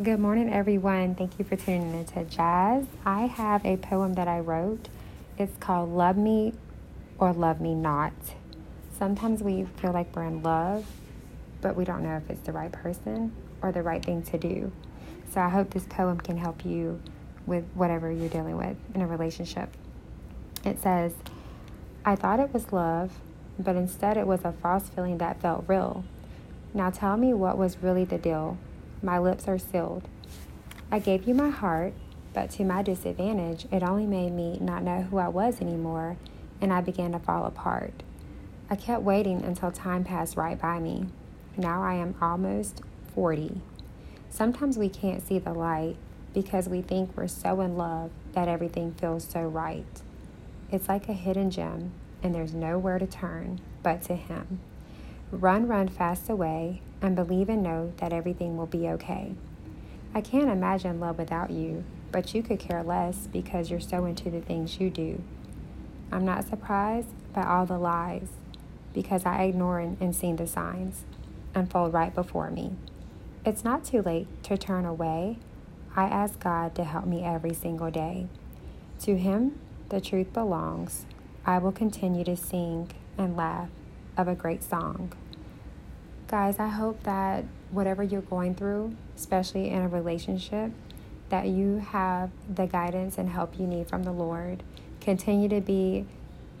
Good morning, everyone. Thank you for tuning into Jazz. I have a poem that I wrote. It's called Love Me or Love Me Not. Sometimes we feel like we're in love, but we don't know if it's the right person or the right thing to do. So I hope this poem can help you with whatever you're dealing with in a relationship. It says, I thought it was love, but instead it was a false feeling that felt real. Now tell me what was really the deal. My lips are sealed. I gave you my heart, but to my disadvantage, it only made me not know who I was anymore, and I began to fall apart. I kept waiting until time passed right by me. Now I am almost 40. Sometimes we can't see the light because we think we're so in love that everything feels so right. It's like a hidden gem, and there's nowhere to turn but to Him. Run, run fast away, and believe and know that everything will be okay. I can't imagine love without you, but you could care less because you're so into the things you do. I'm not surprised by all the lies because I ignore and see the signs unfold right before me. It's not too late to turn away. I ask God to help me every single day. To Him, the truth belongs. I will continue to sing and laugh of a great song. Guys, I hope that whatever you're going through, especially in a relationship, that you have the guidance and help you need from the Lord. Continue to be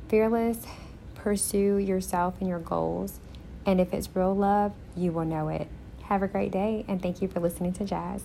fearless, pursue yourself and your goals, and if it's real love, you will know it. Have a great day, and thank you for listening to Jazz.